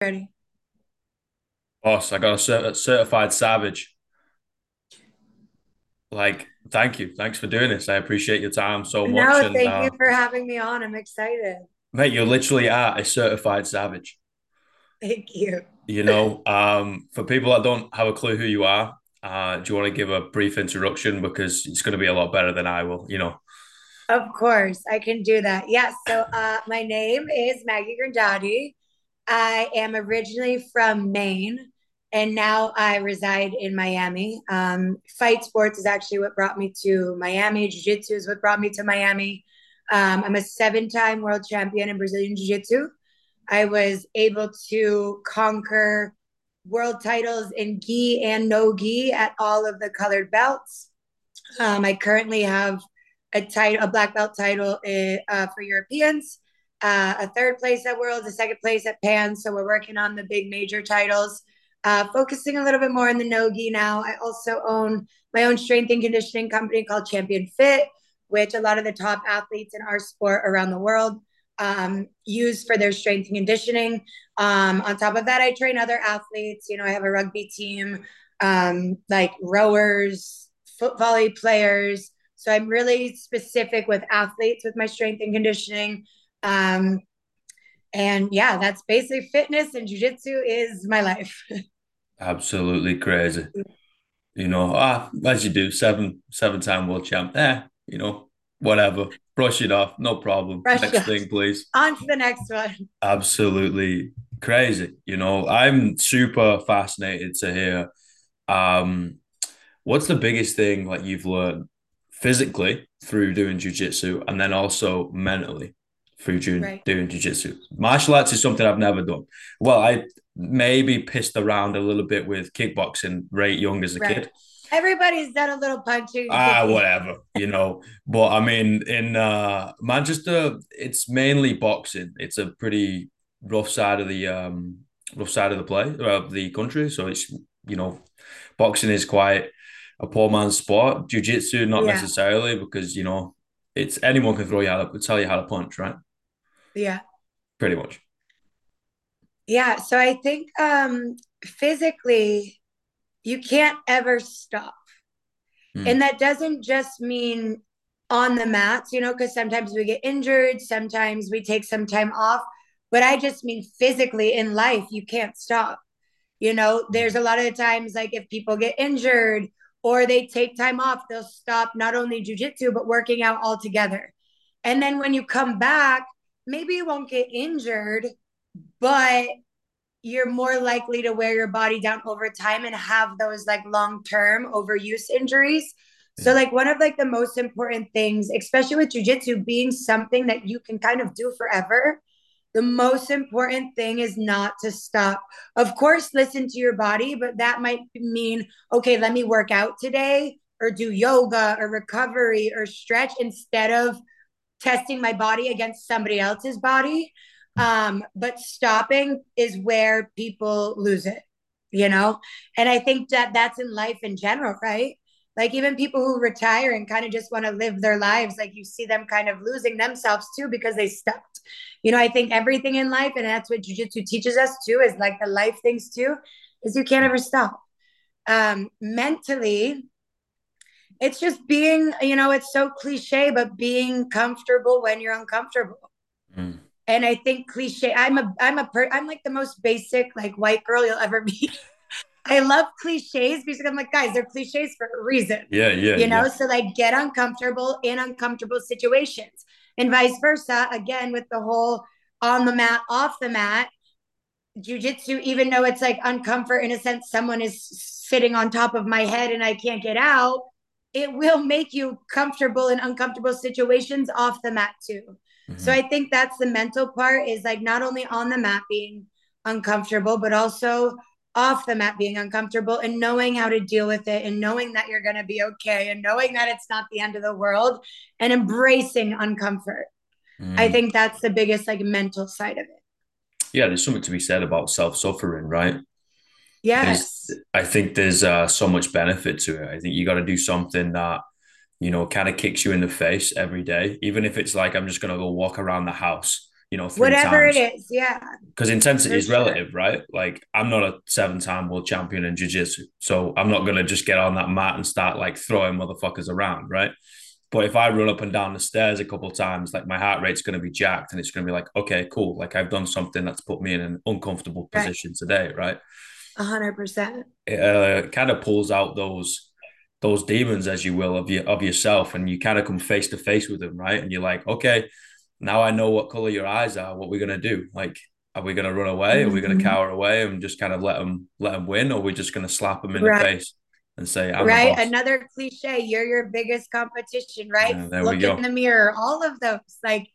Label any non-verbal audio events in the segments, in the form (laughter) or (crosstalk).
Ready. Boss, I got a cert- certified savage. Like, thank you. Thanks for doing this. I appreciate your time so much. No, And thank you uh, for having me on. I'm excited. mate, you literally are a certified savage. Thank you. You know, um, for people that don't have a clue who you are, uh, do you want to give a brief introduction because it's going to be a lot better than I will, you know? Of course, I can do that. Yes. so uh, my name is Maggie Grindatti. I am originally from Maine, and now I reside in Miami. Um, fight sports is actually what brought me to Miami. Jiu Jitsu is what brought me to Miami. Um, I'm a seven time world champion in Brazilian Jiu Jitsu. I was able to conquer world titles in gi and no gi at all of the colored belts. Um, I currently have a title, a black belt title uh, for Europeans, uh, a third place at Worlds, a second place at Pan. So we're working on the big major titles. Uh, focusing a little bit more on the nogi now. I also own my own strength and conditioning company called Champion Fit, which a lot of the top athletes in our sport around the world um, use for their strength and conditioning. Um, on top of that, I train other athletes. You know, I have a rugby team, um, like rowers, foot volley players. So I'm really specific with athletes with my strength and conditioning. Um, and yeah, that's basically fitness and jujitsu is my life. (laughs) Absolutely crazy. You know, ah, as you do, seven, seven time world champ. Eh, you know, whatever. Brush it off. No problem. Brush Next off. thing, please. On to the next one. Absolutely crazy. You know, I'm super fascinated to hear um what's the biggest thing like you've learned physically through doing jujitsu and then also mentally through doing, Right. doing jujitsu. Martial arts is something I've never done. Well, I maybe pissed around a little bit with kickboxing right young as a Right. kid. Everybody's done a little punching. Ah, whatever, you know. But I mean, in uh, Manchester, it's mainly boxing. It's a pretty rough side of the um, rough side of the play of the country. So it's you know, boxing is quite a poor man's sport. Jiu-jitsu, not Yeah. necessarily, because you know, it's anyone can throw you how to tell you how to punch, right? Yeah. Pretty much. Yeah. So I think um, physically, you can't ever stop. Mm. And that doesn't just mean on the mats, you know, because sometimes we get injured, sometimes we take some time off. But I just mean physically in life, you can't stop. You know, there's a lot of times, like if people get injured or they take time off, they'll stop not only jujitsu, but working out altogether. And then when you come back, maybe you won't get injured, but you're more likely to wear your body down over time and have those like long-term overuse injuries. So like one of like the most important things, especially with jujitsu being something that you can kind of do forever, the most important thing is not to stop. Of course, listen to your body, but that might mean, okay, let me work out today or do yoga or recovery or stretch instead of testing my body against somebody else's body. Um, but stopping is where people lose it, you know? And I think that that's in life in general, right? Like even people who retire and kind of just want to live their lives, like you see them kind of losing themselves too because they stopped. You know, I think everything in life, and that's what jujitsu teaches us too, is like the life things too, is you can't ever stop. Um, mentally, it's just being, you know, it's so cliche, but being comfortable when you're uncomfortable. Mm. And I think cliche. I'm a I'm a per, I'm like the most basic like white girl you'll ever meet. (laughs) I love cliches because I'm like, guys, they're cliches for a reason, Yeah, yeah, you know. yeah. So like, get uncomfortable in uncomfortable situations, and vice versa. Again, with the whole on the mat, off the mat, jujitsu. Even though it's like uncomfort in a sense, someone is sitting on top of my head and I can't get out. It will make you comfortable in uncomfortable situations off the mat too. So Mhm. I think that's the mental part is like not only on the mat being uncomfortable, but also off the mat being uncomfortable and knowing how to deal with it and knowing that you're going to be okay and knowing that it's not the end of the world and embracing uncomfort. I Mm. think that's the biggest like mental side of it. Yeah, there's something to be said about self-suffering, right? There's Yes. I think there's uh, so much benefit to it. I think you got to do something that you know kind of kicks you in the face every day, even if it's like I'm just gonna go walk around the house. you know, whatever times. it is, yeah. Because intensity For is sure. relative, right? Like I'm not a seven-time world champion in jiu-jitsu, so I'm not gonna just get on that mat and start like throwing motherfuckers around, right? But if I run up and down the stairs a couple times, like my heart rate's going to be jacked, and it's going to be like, okay, cool, like I've done something that's put me in an uncomfortable position right. today, right? A hundred percent. It uh, kind of pulls out those those demons, as you will, of your of yourself, and you kind of come face to face with them, right? And you're like, okay, now I know what color your eyes are. What we're gonna do? Like, are we gonna run away? Mm-hmm. Are we gonna mm-hmm. cower away and just kind of let them let them win, or are we just gonna slap them in right. the face and say, right? Another cliche. You're your biggest competition, right? Yeah, Look in the mirror. All of those, like.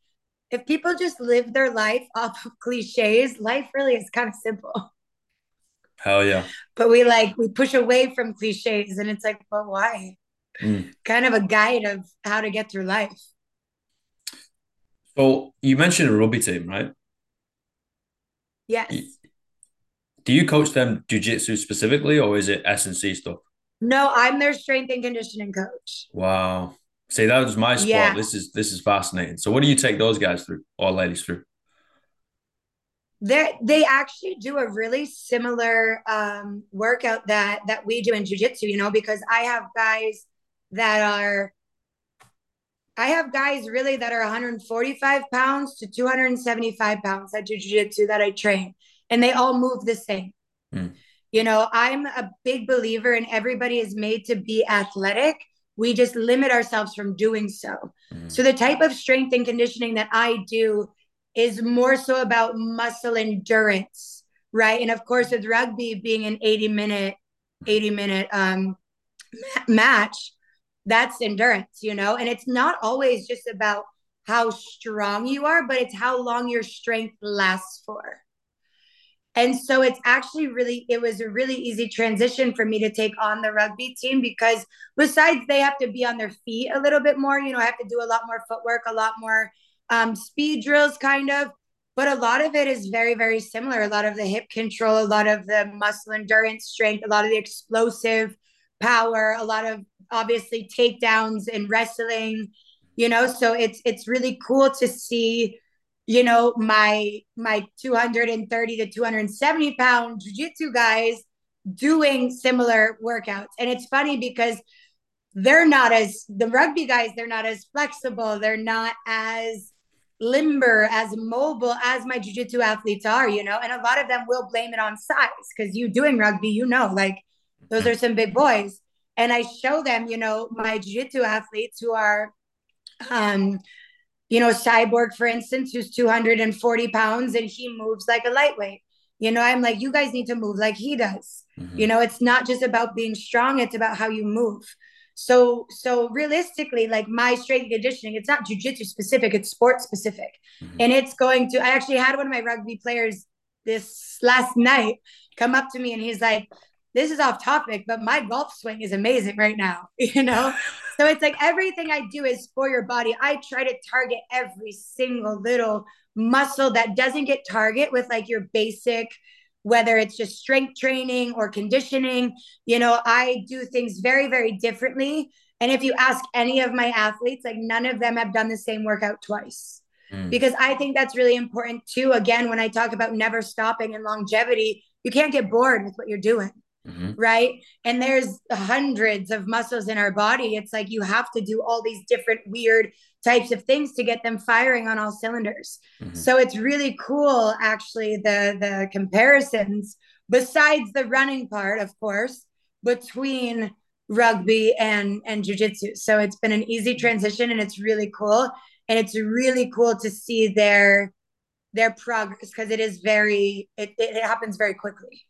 If people just live their life off of (laughs) cliches, life really is kind of simple. Hell yeah. But we like we push away from cliches and it's like, but why? Mm. Kind of a guide of how to get through life. So you mentioned a rugby team, right? Yes. Do you coach them jujitsu specifically or is it S and C stuff? No, I'm their strength and conditioning coach. Wow. See, that was my sport. Yeah. This is this is fascinating. So what do you take those guys through or ladies through? They they actually do a really similar um, workout that that we do in jujitsu. You know, because I have guys that are I have guys really that are 145 pounds to 275 pounds at jiu-jitsu that I train, and they all move the same. Mm. You know, I'm a big believer in everybody is made to be athletic. We just limit ourselves from doing so. Mm. So the type of strength and conditioning that I do is more so about muscle endurance, right? And of course, with rugby being an 80 minute, 80 minute um, match, that's endurance, you know? And it's not always just about how strong you are, but it's how long your strength lasts for. And so it's actually really, it was a really easy transition for me to take on the rugby team because besides they have to be on their feet a little bit more, you know, I have to do a lot more footwork, a lot more um, speed drills, kind of. But a lot of it is very, very similar. A lot of the hip control, a lot of the muscle endurance strength, a lot of the explosive power, a lot of obviously takedowns and wrestling, you know. So it's it's really cool to see, you know, my my 230 to 270 pound jiu-jitsu guys doing similar workouts. And it's funny because they're not as the rugby guys, they're not as flexible, they're not as limber, as mobile as my jujitsu athletes are, you know, and a lot of them will blame it on size because you doing rugby, you know, like those are some big boys. And I show them, you know, my jujitsu athletes who are, um, you know, Cyborg, for instance, who's 240 pounds and he moves like a lightweight. You know, I'm like, you guys need to move like he does. Mm-hmm. You know, it's not just about being strong, it's about how you move. So so realistically, like my strength conditioning, it's not jujitsu specific, it's sport specific. Mm-hmm. And it's going to I actually had one of my rugby players this last night come up to me and he's like, This is off topic, but my golf swing is amazing right now. (laughs) You know? so it's like everything I do is for your body. I try to target every single little muscle that doesn't get target with like your basic whether it's just strength training or conditioning. You know, I do things very, very differently. And if you ask any of my athletes, like none of them have done the same workout twice. Mm. Because I think that's really important too. Again, when I talk about never stopping and longevity, you can't get bored with what you're doing. Mm-hmm. Right. And there's hundreds of muscles in our body. It's like you have to do all these different weird types of things to get them firing on all cylinders. Mm-hmm. So it's really cool, actually, the the comparisons, besides the running part, of course, between rugby and and jiu-jitsu. So it's been an easy transition and it's really cool. And it's really cool to see their their progress because it is very it, it happens very quickly.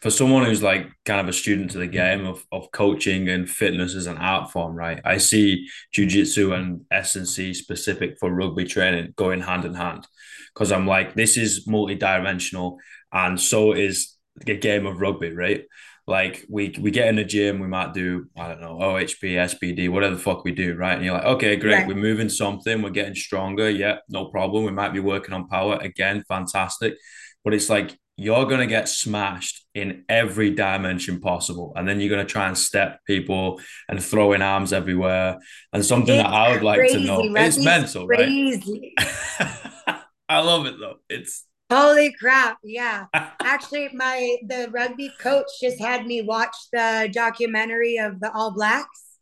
For someone who's like kind of a student to the game of, of coaching and fitness as an art form, right? I see jujitsu and S&C specific for rugby training going hand in hand because I'm like, this is multi-dimensional and so is the game of rugby, right? Like we we get in the gym, we might do, I don't know, OHP, SBD, whatever the fuck we do, right? And you're like, okay, great, we're moving something, we're getting stronger. Yeah, no problem. We might be working on power again, fantastic. But it's like you're going to get smashed in every dimension possible. And then you're going to try and step people and throw in arms everywhere. And something it's that I would like crazy. to know it's mental, crazy. right? (laughs) I love it though. It's holy crap. Yeah. Actually, my the rugby coach just had me watch the documentary of the All Blacks.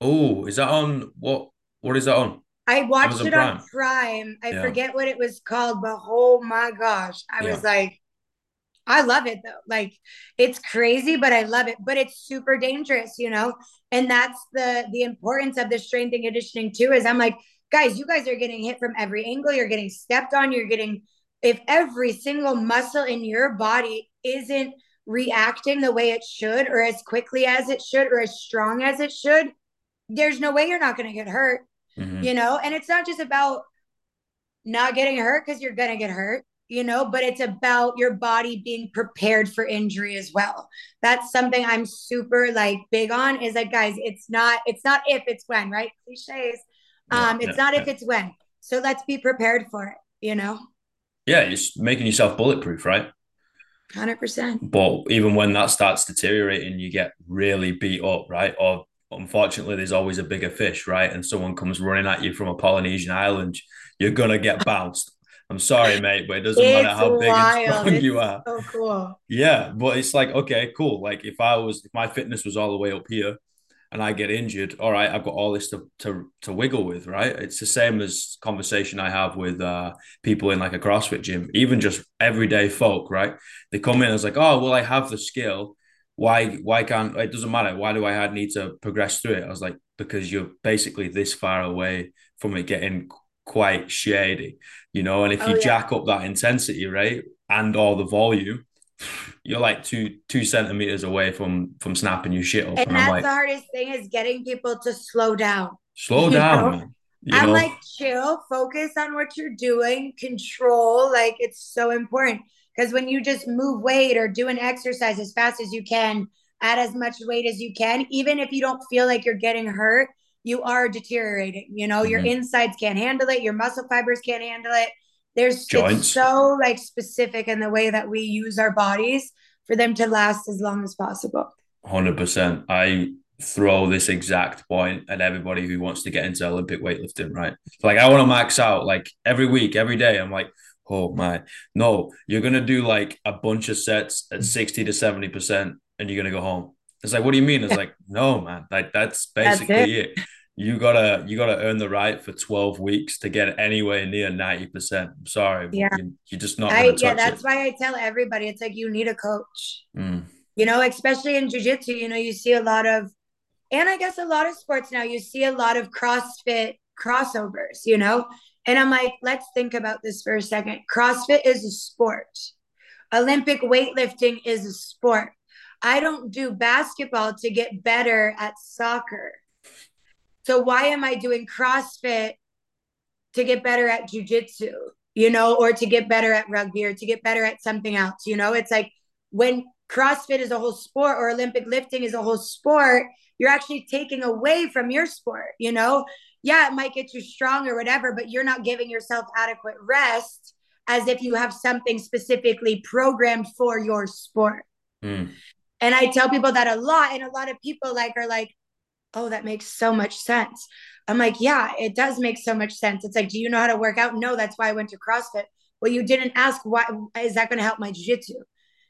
Oh, is that on what what is that on? I watched Amazon it Prime. on Prime. I yeah. forget what it was called, but oh my gosh. I yeah. was like, I love it though. Like it's crazy, but I love it. But it's super dangerous, you know? And that's the the importance of the strength and conditioning too, is I'm like, guys, you guys are getting hit from every angle. You're getting stepped on. You're getting, if every single muscle in your body isn't reacting the way it should, or as quickly as it should, or as strong as it should, there's no way you're not going to get hurt, mm-hmm. you know? And it's not just about not getting hurt because you're going to get hurt you know, but it's about your body being prepared for injury as well. That's something I'm super like big on is like, guys, it's not, it's not if, it's when, right? Cliches. Um, yeah, it's yeah, not yeah. if, it's when. So let's be prepared for it, you know? Yeah, it's making yourself bulletproof, right? 100%. But even when that starts deteriorating, you get really beat up, right? Or unfortunately, there's always a bigger fish, right? And someone comes running at you from a Polynesian island, you're going to get bounced I'm sorry, mate, but it doesn't matter how big wild. and strong it's you are. So cool. Yeah, but it's like okay, cool. Like if I was, if my fitness was all the way up here, and I get injured, all right, I've got all this to to to wiggle with, right? It's the same as conversation I have with uh, people in like a CrossFit gym, even just everyday folk, right? They come in as like, oh, well, I have the skill. Why why can't it doesn't matter? Why do I need to progress through it? I was like, because you're basically this far away from it getting quite shady, you know. And if oh, you yeah. jack up that intensity, right, and all the volume, you're like two two centimeters away from from snapping your shit up. And, and that's like, the hardest thing is getting people to slow down. Slow down. I'm know? like chill, focus on what you're doing, control. Like it's so important because when you just move weight or do an exercise as fast as you can, add as much weight as you can, even if you don't feel like you're getting hurt, you are deteriorating. You know, mm-hmm. your insides can't handle it, your muscle fibers can't handle it. There's Joints. so like specific in the way that we use our bodies for them to last as long as possible. 100%. I throw this exact point at everybody who wants to get into Olympic weightlifting, right? Like I want to max out like every week, every day. I'm like, oh my, no, you're gonna do like a bunch of sets at 60 to 70 percent and you're gonna go home. It's like, what do you mean? It's (laughs) like, no, man, like that's basically that's it. it you gotta you gotta earn the right for 12 weeks to get anywhere near 90 percent. I'm sorry yeah. you, are just not I, yeah that's it. why i tell everybody it's like you need a coach. Mm. you know especially in jiu-jitsu you know you see a lot of and i guess a lot of sports now you see a lot of crossfit crossovers you know? And i'm like let's think about this for a second. Crossfit is a sport. Olympic weightlifting is a sport. I don't do basketball to get better at soccer so why am I doing CrossFit to get better at jujitsu, you know, or to get better at rugby or to get better at something else? You know, it's like when CrossFit is a whole sport or Olympic lifting is a whole sport, you're actually taking away from your sport, you know? Yeah, it might get you strong or whatever, but you're not giving yourself adequate rest as if you have something specifically programmed for your sport. Mm. And I tell people that a lot, and a lot of people like are like, oh, that makes so much sense. I'm like, yeah, it does make so much sense. It's like, do you know how to work out? No, that's why I went to CrossFit. Well, you didn't ask why is that going to help my jiu-jitsu?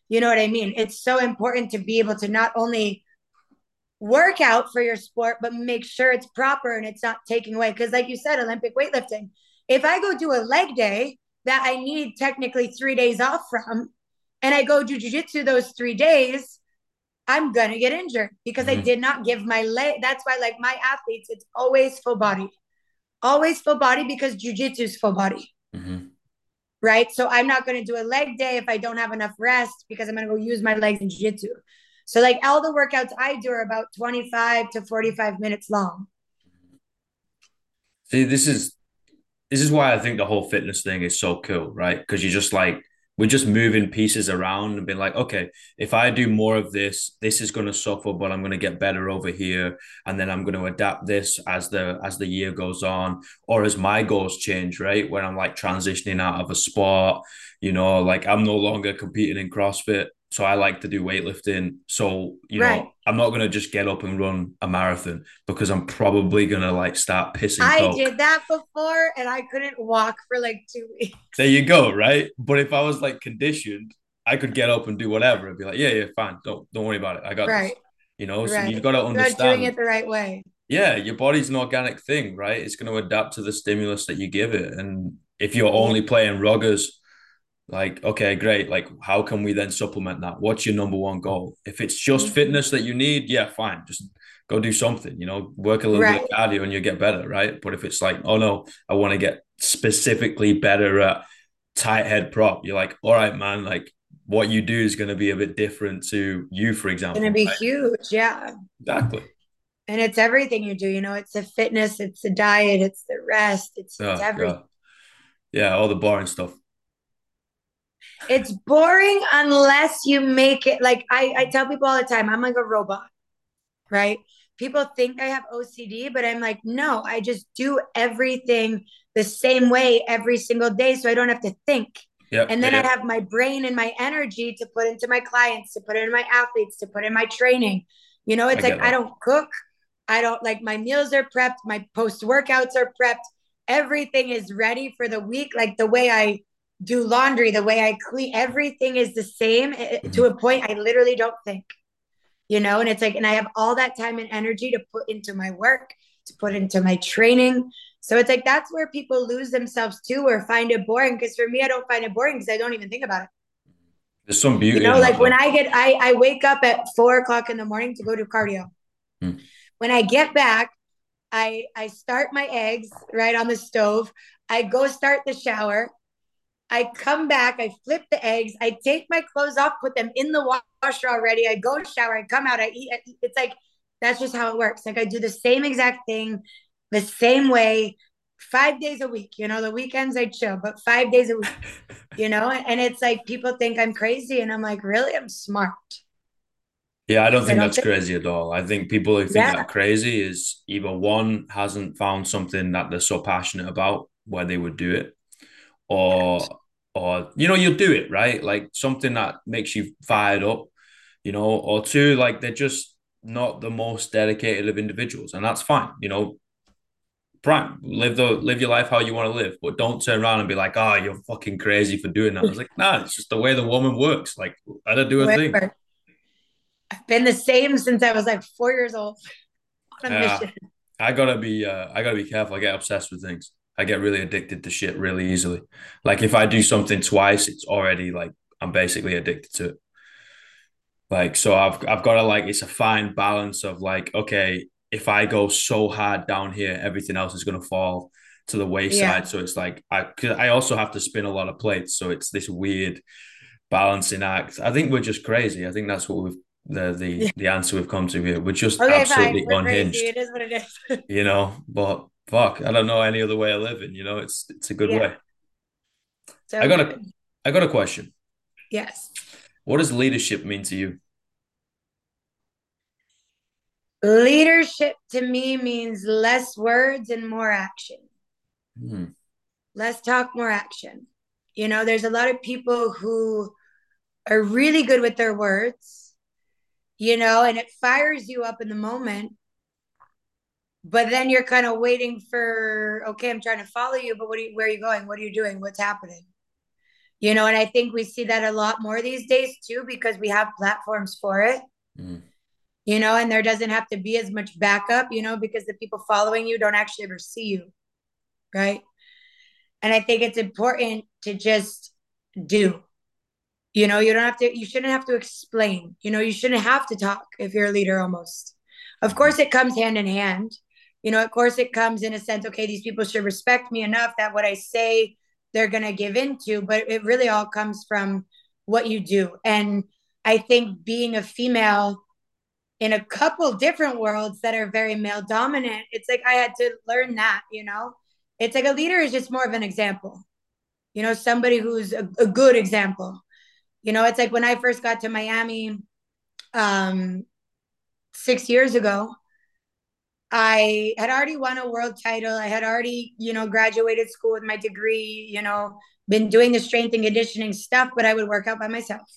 You know what I mean? It's so important to be able to not only work out for your sport, but make sure it's proper and it's not taking away. Because, like you said, Olympic weightlifting, if I go do a leg day that I need technically three days off from, and I go do jujitsu those three days, I'm gonna get injured because mm-hmm. I did not give my leg. That's why, like my athletes, it's always full body, always full body because jujitsu is full body. Mm-hmm. Right. So I'm not gonna do a leg day if I don't have enough rest because I'm gonna go use my legs in jujitsu. So like all the workouts I do are about 25 to 45 minutes long. See, this is this is why I think the whole fitness thing is so cool, right? Because you're just like we're just moving pieces around and being like, okay, if I do more of this, this is going to suffer, but I'm going to get better over here, and then I'm going to adapt this as the as the year goes on, or as my goals change, right? When I'm like transitioning out of a sport, you know, like I'm no longer competing in CrossFit, so I like to do weightlifting. So, you Right. know, I'm not gonna just get up and run a marathon because I'm probably gonna like start pissing I coke. did that before and I couldn't walk for like two (laughs) weeks. There you go, right? But if I was like conditioned, I could get up and do whatever and be like, yeah, yeah, fine. Don't don't worry about it. I got Right. this. You know, so Right. you've got to understand. You're understand. doing it the right way. yeah, your body's an organic thing, right? It's going to adapt to the stimulus that you give it. And if you're only playing ruggers, like, okay, great. Like, how can we then supplement that? What's your number one goal? If it's just Mhm. fitness that you need, yeah, fine. Just go do something, you know, work a little bit of cardio and you get better, right? But if it's like, oh no, I want to get specifically better at tight head prop, you're like, all right, man, like what you do is going to be a bit different to you, for example. Gonna be right? huge, yeah. Exactly. And it's everything you do, you know, it's the fitness, it's the diet, it's the rest, it's, it's Oh, everything. God. Yeah, all the boring stuff. It's boring unless you make it like I, I tell people all the time, I'm like a robot, right? People think I have OCD, but I'm like, no, I just do everything the same way every single day. So I don't have to think. Yeah. And then yeah, I have my brain and my energy to put into my clients, to put in my athletes, to put in my training. You know, it's I like I don't cook. I don't like my meals are prepped, my post workouts are prepped. Everything is ready for the week. Like the way I do laundry, the way I clean, everything is the same eh, to Mhm. a point I literally don't think. You know, and it's like, and I have all that time and energy to put into my work, to put into my training. So it's like that's where people lose themselves too or find it boring. Because for me, I don't find it boring because I don't even think about it. There's some beauty You know, like when. I get, I, I wake up at four o'clock in the morning to go do cardio. Hmm. When I get back, I I start my eggs right on the stove. I go start the shower. I come back, I flip the eggs, I take my clothes off, put them in the washer already. I go shower, I come out, I eat. I eat. It's like that's just how it works. Like I do the same exact thing, the same way, five days a week. You know, the weekends I chill, but five days a week. (laughs) You know, and it's like people think I'm crazy, and I'm like, really, I'm smart. Yeah, I don't I think don't that's think, crazy at all. I think people who think yeah, that crazy is either one hasn't found something that they're so passionate about where they would do it, or or you know you'll do it right, like something that makes you fired up, you know, or two like they're just not the most dedicated of individuals, and that's fine. You know, prime live the live your life how you want to live, but don't turn around and be like, oh, you're fucking crazy for doing that. I was like, nah, it's just the way the woman works. Like, let her do her thing. I've been the same since I was like four years old on a mission. I gotta be uh, I gotta be careful. I get obsessed with things. I get really addicted to shit really easily. Like if I do something twice, it's already like I'm basically addicted to it. Like so I've I've got to like it's a fine balance of like, okay, if I go so hard down here, everything else is gonna fall to the Yeah. wayside. So it's like I 'cause I also have to spin a lot of plates. So it's this weird balancing act. I think we're just crazy. I think that's what we've the the the answer we've come to here. We're just Okay, fine. absolutely We're crazy. unhinged It is what it is. (laughs) you know. But fuck, I don't know any other way of living. You know, it's it's a good Yeah. way. So I got a. I got a question. Yes. What does leadership mean to you? Leadership to me means less words and more action. Hmm. Less talk, more action. You know, there's a lot of people who are really good with their words, you know, and it fires you up in the moment. But then you're kind of waiting for, okay, I'm trying to follow you, but what are you, where are you going? What are you doing? What's happening? You know, and I think we see that a lot more these days too, because we have platforms for it. Hmm. you know, and there doesn't have to be as much backup, you know, because the people following you don't actually ever see you, right? And I think it's important to just do. You know, you don't have to, you shouldn't have to explain. You know, you shouldn't have to talk if you're a leader almost. Of course, it comes hand in hand. You know, of course, it comes in a sense, okay, these people should respect me enough that what I say, they're going to give into, but it really all comes from what you do. And I think being a female in a couple different worlds that are very male dominant, it's like I had to learn that, you know? It's like a leader is just more of an example, you know, somebody who's a, a good example. You know, it's like when I first got to Miami um, six years ago, I had already won a world title. I had already, you know, graduated school with my degree, you know, been doing the strength and conditioning stuff, but I would work out by myself.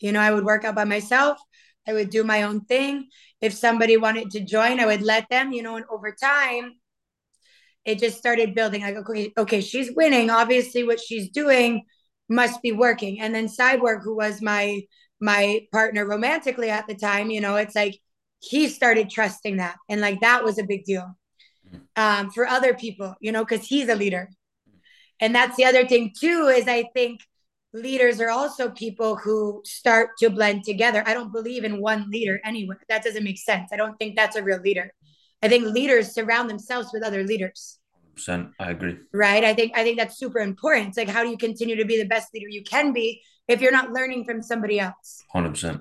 You know, I would work out by myself. I would do my own thing. If somebody wanted to join, I would let them, you know, and over time, it just started building. Like, okay, okay, she's winning. Obviously, what she's doing must be working. And then Cyborg, who was my my partner romantically at the time, you know, it's like he started trusting that. And like that was a big deal um, for other people, you know, because he's a leader. And that's the other thing too, is I think leaders are also people who start to blend together. I don't believe in one leader anyway. That doesn't make sense. I don't think that's a real leader. I think leaders surround themselves with other leaders. Percent. I agree. Right. I think I think that's super important. It's like how do you continue to be the best leader you can be if you're not learning from somebody else? Hundred percent.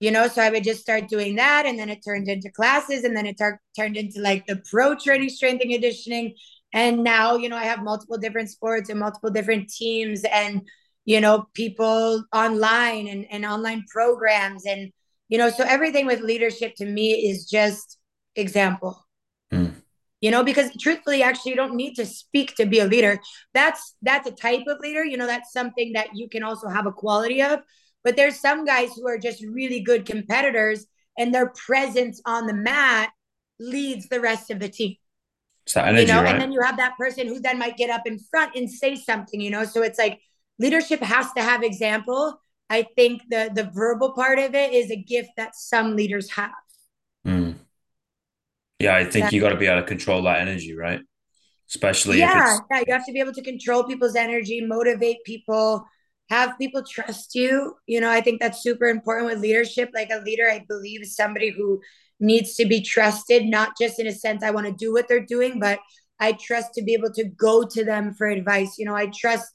You know, so I would just start doing that, and then it turned into classes, and then it tar- turned into like the pro training, strength and conditioning, and now you know I have multiple different sports and multiple different teams, and you know people online and, and online programs, and you know so everything with leadership to me is just example. Mm you know because truthfully actually you don't need to speak to be a leader that's that's a type of leader you know that's something that you can also have a quality of but there's some guys who are just really good competitors and their presence on the mat leads the rest of the team So energy, you know right? and then you have that person who then might get up in front and say something you know so it's like leadership has to have example i think the the verbal part of it is a gift that some leaders have mm. Yeah, I think you got to be able to control that energy, right? Especially yeah, yeah, you have to be able to control people's energy, motivate people, have people trust you. You know, I think that's super important with leadership. Like a leader, I believe, is somebody who needs to be trusted, not just in a sense I want to do what they're doing, but I trust to be able to go to them for advice. You know, I trust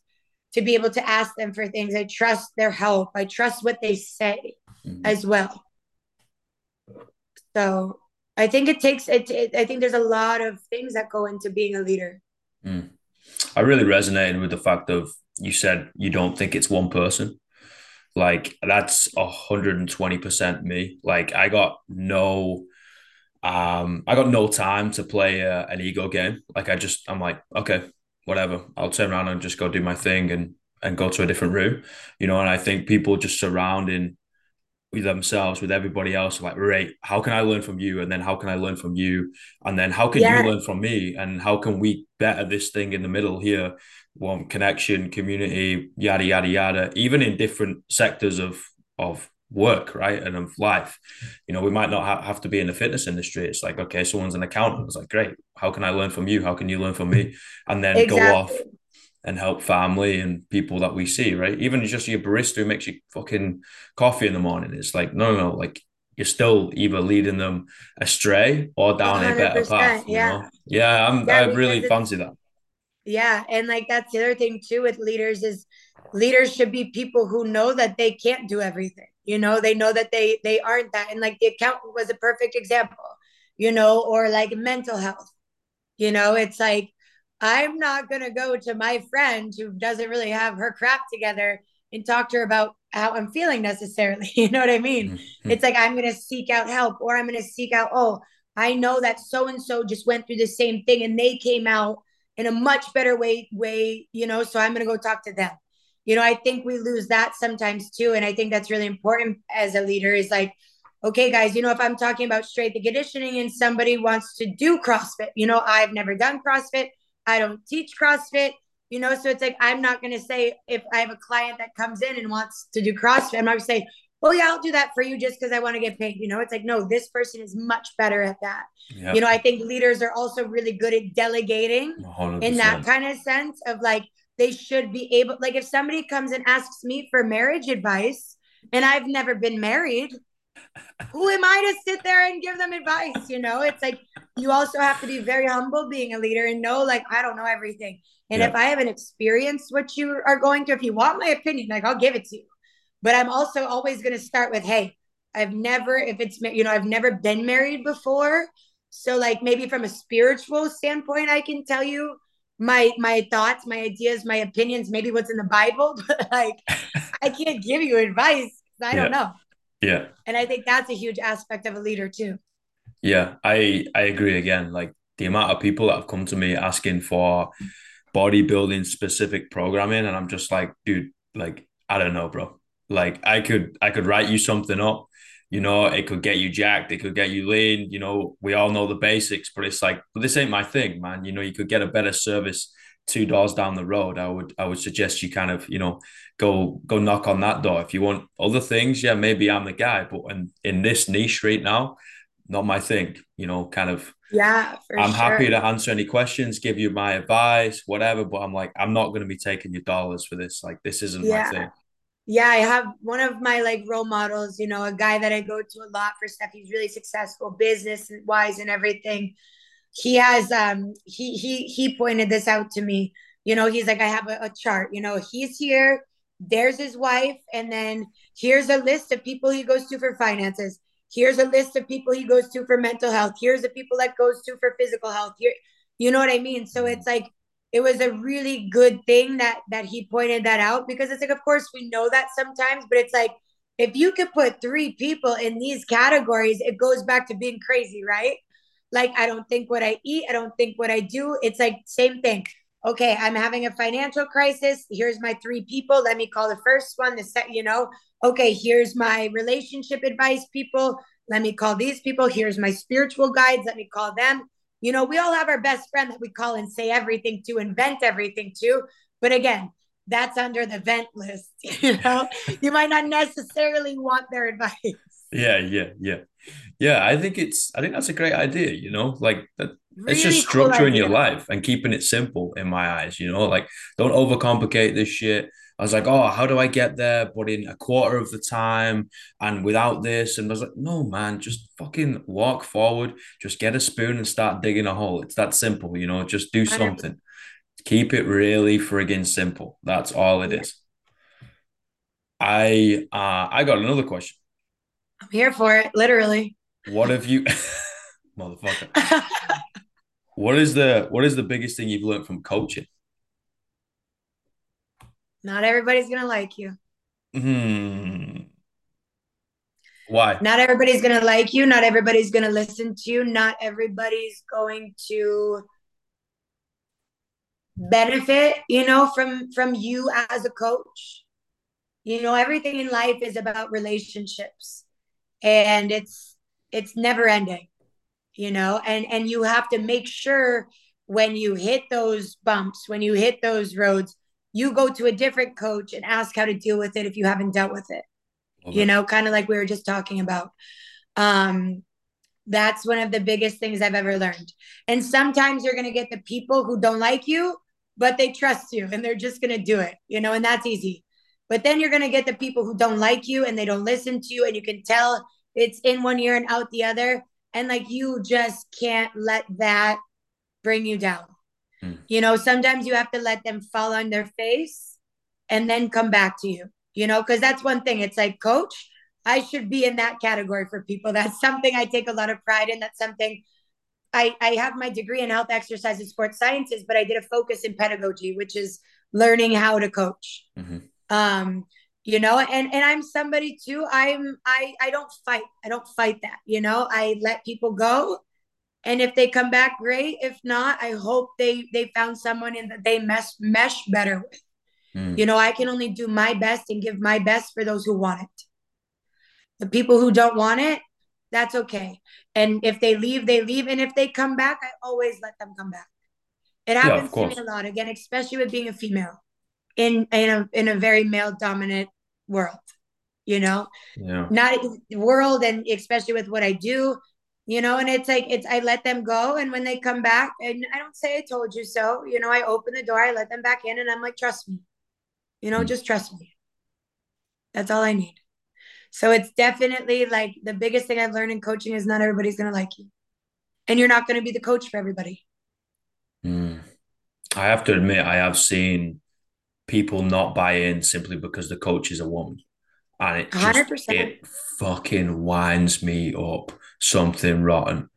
to be able to ask them for things. I trust their help. I trust what they say mm-hmm. as well. So I think it takes it, it, I think there's a lot of things that go into being a leader. Mm. I really resonated with the fact of you said you don't think it's one person. Like that's a hundred and twenty percent me. Like I got no, um, I got no time to play a, an ego game. Like I just, I'm like, okay, whatever. I'll turn around and just go do my thing and and go to a different room, you know. And I think people just surrounding with themselves, with everybody else, like, right, how can I learn from you? And then how can I learn from you? And then how can yeah. you learn from me? And how can we better this thing in the middle here? One connection, community, yada yada yada, even in different sectors of of work, right? And of life. You know, we might not ha- have to be in the fitness industry. It's like, okay, someone's an accountant. It's like, great. How can I learn from you? How can you learn from me? And then exactly. go off and help family and people that we see, right? Even just your barista who makes you fucking coffee in the morning. It's like, no, no, no, like you're still either leading them astray or down a better path. yeah. Know? Yeah, I'm yeah, I really fancy that. Yeah. And like that's the other thing too with leaders is leaders should be people who know that they can't do everything. You know, they know that they they aren't that. And like the accountant was a perfect example, you know, or like mental health. You know, it's like I'm not going to go to my friend who doesn't really have her crap together and talk to her about how I'm feeling necessarily. (laughs) You know what I mean? Mm-hmm. It's like I'm going to seek out help or I'm going to seek out, oh, I know that so and so just went through the same thing and they came out in a much better way way, you know, so I'm going to go talk to them. You know, I think we lose that sometimes too and I think that's really important as a leader is like okay guys, you know, if I'm talking about strength and conditioning and somebody wants to do CrossFit, you know, I've never done CrossFit I don't teach CrossFit, you know, so it's like I'm not going to say if I have a client that comes in and wants to do CrossFit, I'm not to say, oh yeah, I'll do that for you just because I want to get paid. You know, it's like, no, this person is much better at that. Yep. You know, I think leaders are also really good at delegating 100%. in that kind of sense of like, they should be able, like, if somebody comes and asks me for marriage advice and I've never been married, who am I to sit there and give them advice? You know, it's like you also have to be very humble being a leader and know, like, I don't know everything. And yeah. if I haven't experienced what you are going through, if you want my opinion, like, I'll give it to you. But I'm also always going to start with, hey, I've never, if it's, you know, I've never been married before. So, like, maybe from a spiritual standpoint, I can tell you my my thoughts, my ideas, my opinions, maybe what's in the Bible, (laughs) but like I can't give you advice I don't know. Yeah. And I think that's a huge aspect of a leader too. Yeah, I I agree again. Like the amount of people that have come to me asking for bodybuilding specific programming and I'm just like, dude, like I don't know, bro. Like I could I could write you something up, you know, it could get you jacked, it could get you lean, you know, we all know the basics, but it's like, but this ain't my thing, man. You know, you could get a better service two doors down the road. I would I would suggest you kind of, you know, go go knock on that door. If you want other things, yeah, maybe I'm the guy. But in, in this niche right now, not my thing, you know, kind of yeah, I'm sure. happy to answer any questions, give you my advice, whatever. But I'm like, I'm not going to be taking your dollars for this. Like, this isn't yeah. my thing. Yeah, I have one of my like role models, you know, a guy that I go to a lot for stuff. He's really successful business wise and everything. He has um he he he pointed this out to me. You know, he's like, I have a, a chart, you know, he's here, there's his wife, and then here's a list of people he goes to for finances Here's a list of people he goes to for mental health. Here's the people that goes to for physical health. Here, you know what I mean? So it's like it was a really good thing that that he pointed that out because it's like, of course, we know that sometimes, but it's like if you could put three people in these categories, it goes back to being crazy, right? Like I don't think what I eat, I don't think what I do. It's like same thing. Okay, I'm having a financial crisis. Here's my three people. Let me call the first one, the set, you know, okay, here's my relationship advice people. Let me call these people. Here's my spiritual guides. Let me call them. You know, we all have our best friend that we call and say everything to, invent everything to. But again, that's under the vent list. (laughs) You know, you might not necessarily want their advice. Yeah, yeah, yeah, yeah. I think it's. I think that's a great idea. You know, like that. Really it's just structuring cool your life and keeping it simple in my eyes. You know, like don't overcomplicate this shit. I was like, oh, how do I get there? But in a quarter of the time and without this. And I was like, no, man, just fucking walk forward. Just get a spoon and start digging a hole. It's that simple, you know, just do something. Keep it really friggin' simple. That's all it is. I uh I got another question. I'm here for it, literally. What have you (laughs) motherfucker? (laughs) what is the what is the biggest thing you've learned from coaching? Not everybody's gonna like you. Hmm. Why? Not everybody's gonna like you. Not everybody's gonna listen to you. Not everybody's going to benefit, you know, from from you as a coach. You know, everything in life is about relationships, and it's it's never ending. You know, and and you have to make sure when you hit those bumps, when you hit those roads, you go to a different coach and ask how to deal with it if you haven't dealt with it. Okay. You know, kind of like we were just talking about. Um, that's one of the biggest things I've ever learned. And sometimes you're going to get the people who don't like you, but they trust you and they're just going to do it, you know, and that's easy. But then you're going to get the people who don't like you and they don't listen to you, and you can tell it's in one ear and out the other. And like you just can't let that bring you down. Mm. You know, sometimes you have to let them fall on their face and then come back to you, you know, because that's one thing. It's like, coach, I should be in that category for people. (laughs) That's something I take a lot of pride in. That's something I, I have my degree in health, exercise, and sports sciences, but I did a focus in pedagogy, which is learning how to coach. Mm-hmm. Um, you know, and and I'm somebody too. I'm I I don't fight. I don't fight that. You know, I let people go and if they come back great if not i hope they they found someone in that they mesh mesh better with mm. you know i can only do my best and give my best for those who want it the people who don't want it that's okay and if they leave they leave and if they come back i always let them come back it happens yeah, to me a lot again especially with being a female in in a in a very male dominant world you know yeah. not world and especially with what i do you know and it's like it's i let them go and when they come back and i don't say i told you so you know i open the door i let them back in and i'm like trust me you know mm. just trust me that's all i need so it's definitely like the biggest thing i've learned in coaching is not everybody's going to like you and you're not going to be the coach for everybody mm. i have to admit i have seen people not buy in simply because the coach is a woman and it just 100%. it fucking winds me up something rotten.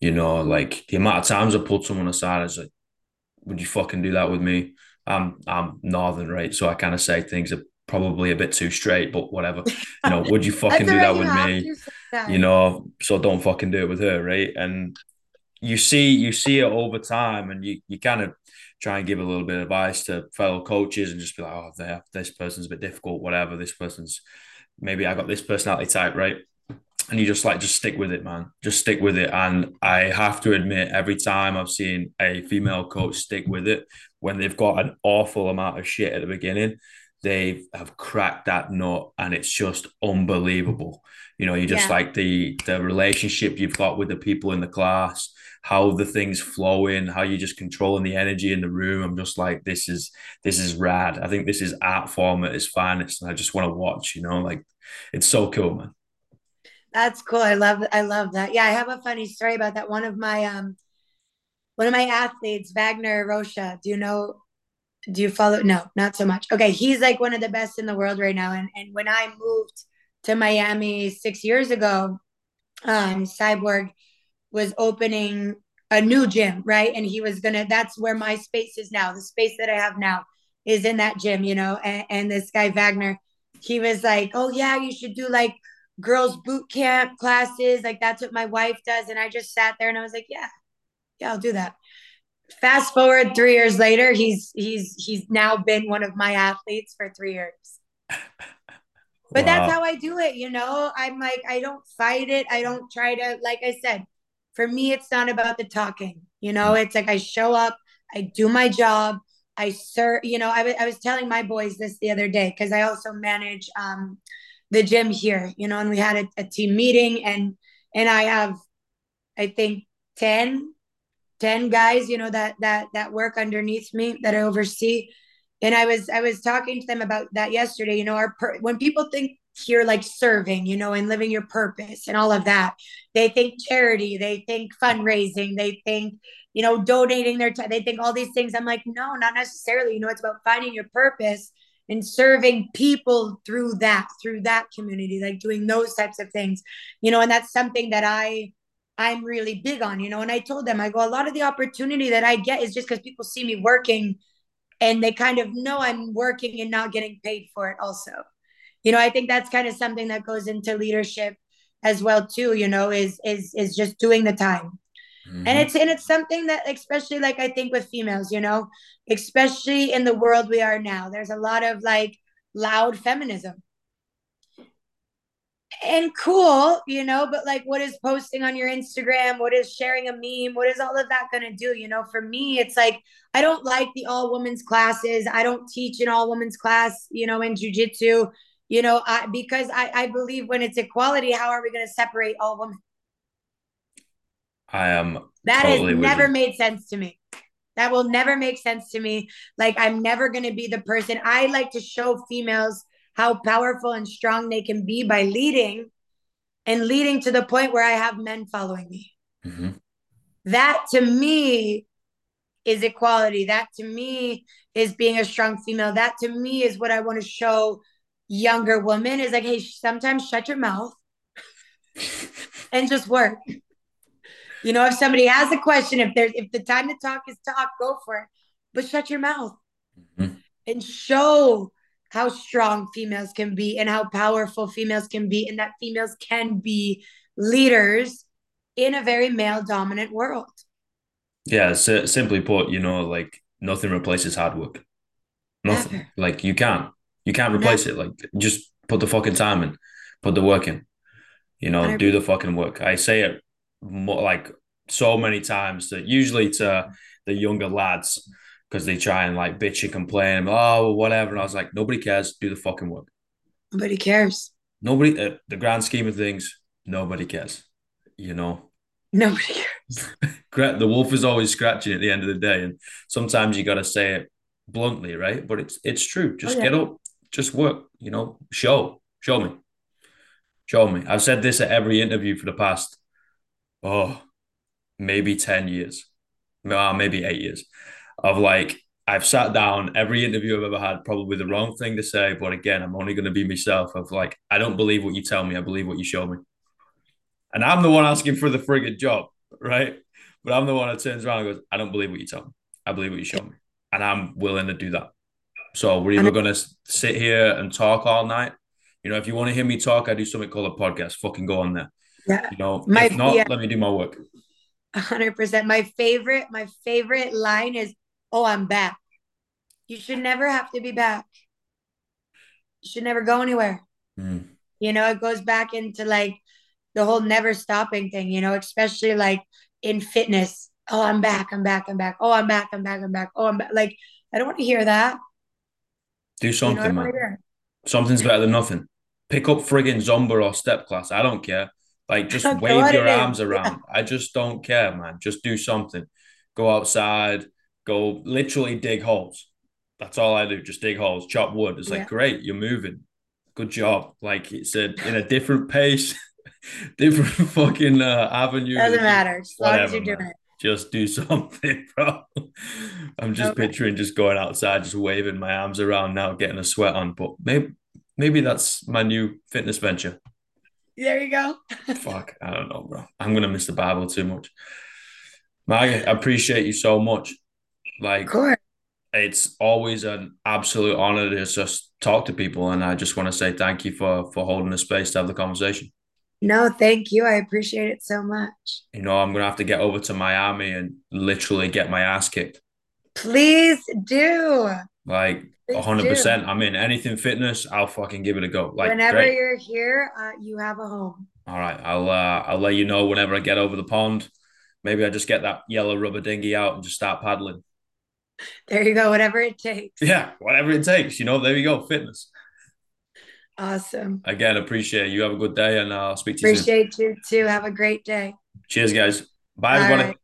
You know, like the amount of times I pulled someone aside, I was like, "Would you fucking do that with me?" I'm I'm northern, right? So I kind of say things are probably a bit too straight, but whatever. (laughs) You know, would you fucking do that with me? You know, so don't fucking do it with her, right? And you see you see it over time, and you you kind of try and give a little bit of advice to fellow coaches and just be like, oh, this person's a bit difficult, whatever. This person's maybe I got this personality type, right? And you just like just stick with it, man. Just stick with it. And I have to admit, every time I've seen a female coach stick with it, when they've got an awful amount of shit at the beginning, they have cracked that nut and it's just unbelievable. You know, you just yeah. like the the relationship you've got with the people in the class, how the things flow in, how you're just controlling the energy in the room. I'm just like, this is this is rad. I think this is art form at its finest. And I just want to watch, you know, like it's so cool, man. That's cool. I love I love that. Yeah, I have a funny story about that. One of my um one of my athletes, Wagner Rocha. Do you know do you follow? No, not so much. Okay, he's like one of the best in the world right now. And and when I moved to Miami six years ago, um, Cyborg was opening a new gym, right? And he was gonna, that's where my space is now. The space that I have now is in that gym, you know. And, and this guy, Wagner, he was like, Oh, yeah, you should do like girls' boot camp classes. Like that's what my wife does. And I just sat there and I was like, Yeah, yeah, I'll do that. Fast forward three years later, he's he's he's now been one of my athletes for three years. But wow. that's how I do it, you know. I'm like, I don't fight it. I don't try to, like I said, for me, it's not about the talking. You know, mm. it's like I show up, I do my job, I serve. You know, I, w- I was telling my boys this the other day because I also manage um, the gym here. You know, and we had a, a team meeting, and and I have, I think 10, 10 guys. You know that that that work underneath me that I oversee. And I was I was talking to them about that yesterday. You know, our per- when people think here like serving, you know, and living your purpose and all of that. They think charity, they think fundraising, they think, you know, donating their time, they think all these things. I'm like, no, not necessarily. You know, it's about finding your purpose and serving people through that, through that community, like doing those types of things, you know, and that's something that I I'm really big on, you know. And I told them, I go, a lot of the opportunity that I get is just because people see me working and they kind of know I'm working and not getting paid for it also you know i think that's kind of something that goes into leadership as well too you know is is is just doing the time mm-hmm. and it's and it's something that especially like i think with females you know especially in the world we are now there's a lot of like loud feminism and cool, you know, but like what is posting on your Instagram? What is sharing a meme? What is all of that going to do? You know, for me, it's like I don't like the all women's classes. I don't teach an all women's class, you know, in jujitsu you know I, because I, I believe when it's equality how are we going to separate all women? I am that totally has never you. made sense to me. That will never make sense to me. Like i'm never going to be the person i like to show females how powerful and strong they can be by leading and leading to the point where i have men following me. Mm-hmm. that to me is equality. That to me is being a strong female. That to me is what i want to show younger woman is like, hey, sometimes shut your mouth (laughs) and just work. You know, if somebody has a question, if there's if the time to talk is talk, go for it. But shut your mouth mm-hmm. and show how strong females can be and how powerful females can be, and that females can be leaders in a very male dominant world. Yeah, so simply put, you know, like nothing replaces hard work. Nothing. Never. Like you can't. You can't replace no. it. Like just put the fucking time in, put the work in. You know, do the fucking work. I say it more like so many times that usually to the younger lads because they try and like bitch and complain, oh whatever. And I was like, nobody cares. Do the fucking work. Nobody cares. Nobody. Uh, the grand scheme of things, nobody cares. You know. (laughs) Nobody cares. (laughs) the wolf is always scratching at the end of the day, and sometimes you got to say it bluntly, right? But it's it's true. Just oh, yeah. get up, just work, you know, show, show me, show me. I've said this at every interview for the past, oh, maybe 10 years, maybe eight years of like, I've sat down every interview I've ever had, probably the wrong thing to say, but again, I'm only going to be myself. Of like, I don't believe what you tell me, I believe what you show me. And I'm the one asking for the friggin' job, right? But I'm the one that turns around and goes, I don't believe what you tell me. I believe what you show me. And I'm willing to do that. So we're either going to sit here and talk all night. You know, if you want to hear me talk, I do something called a podcast. Fucking go on there. Yeah. You know, my, if not, yeah. let me do my work. hundred percent. My favorite, my favorite line is oh, I'm back. You should never have to be back. You should never go anywhere. Mm. You know, it goes back into like the whole never stopping thing, you know, especially like in fitness. Oh, I'm back, I'm back, I'm back. Oh, I'm back, I'm back, I'm back. Oh, I'm back. Like, I don't want to hear that. Do something, you know man. Something's better than nothing. Pick up frigging Zumba or step class. I don't care. Like, just (laughs) wave your arms around. Yeah. (laughs) I just don't care, man. Just do something. Go outside. Go literally dig holes. That's all I do. Just dig holes, chop wood. It's like, yeah. great, you're moving. Good job. Like it's a in a different pace, (laughs) different fucking uh, avenue. Doesn't matter. As long as you're doing it. Just do (laughs) something, bro. I'm just okay. picturing just going outside, just waving my arms around now, getting a sweat on. But maybe maybe that's my new fitness venture. There you go. (laughs) Fuck, I don't know, bro. I'm gonna miss the Bible too much. Maggie, I appreciate you so much. Like, it's always an absolute honor to just talk to people, and I just want to say thank you for for holding the space to have the conversation. No, thank you. I appreciate it so much. You know, I'm gonna have to get over to Miami and literally get my ass kicked. Please do. Like hundred percent. I mean, anything fitness, I'll fucking give it a go. Like whenever great. you're here, uh, you have a home. All right, I'll uh, I'll let you know whenever I get over the pond. Maybe I just get that yellow rubber dinghy out and just start paddling. There you go. Whatever it takes. Yeah, whatever it takes. You know, there you go. Fitness. Awesome. Again, appreciate it. You have a good day, and uh, I'll speak to appreciate you soon. Appreciate you too. Have a great day. Cheers, guys. Bye, All everybody.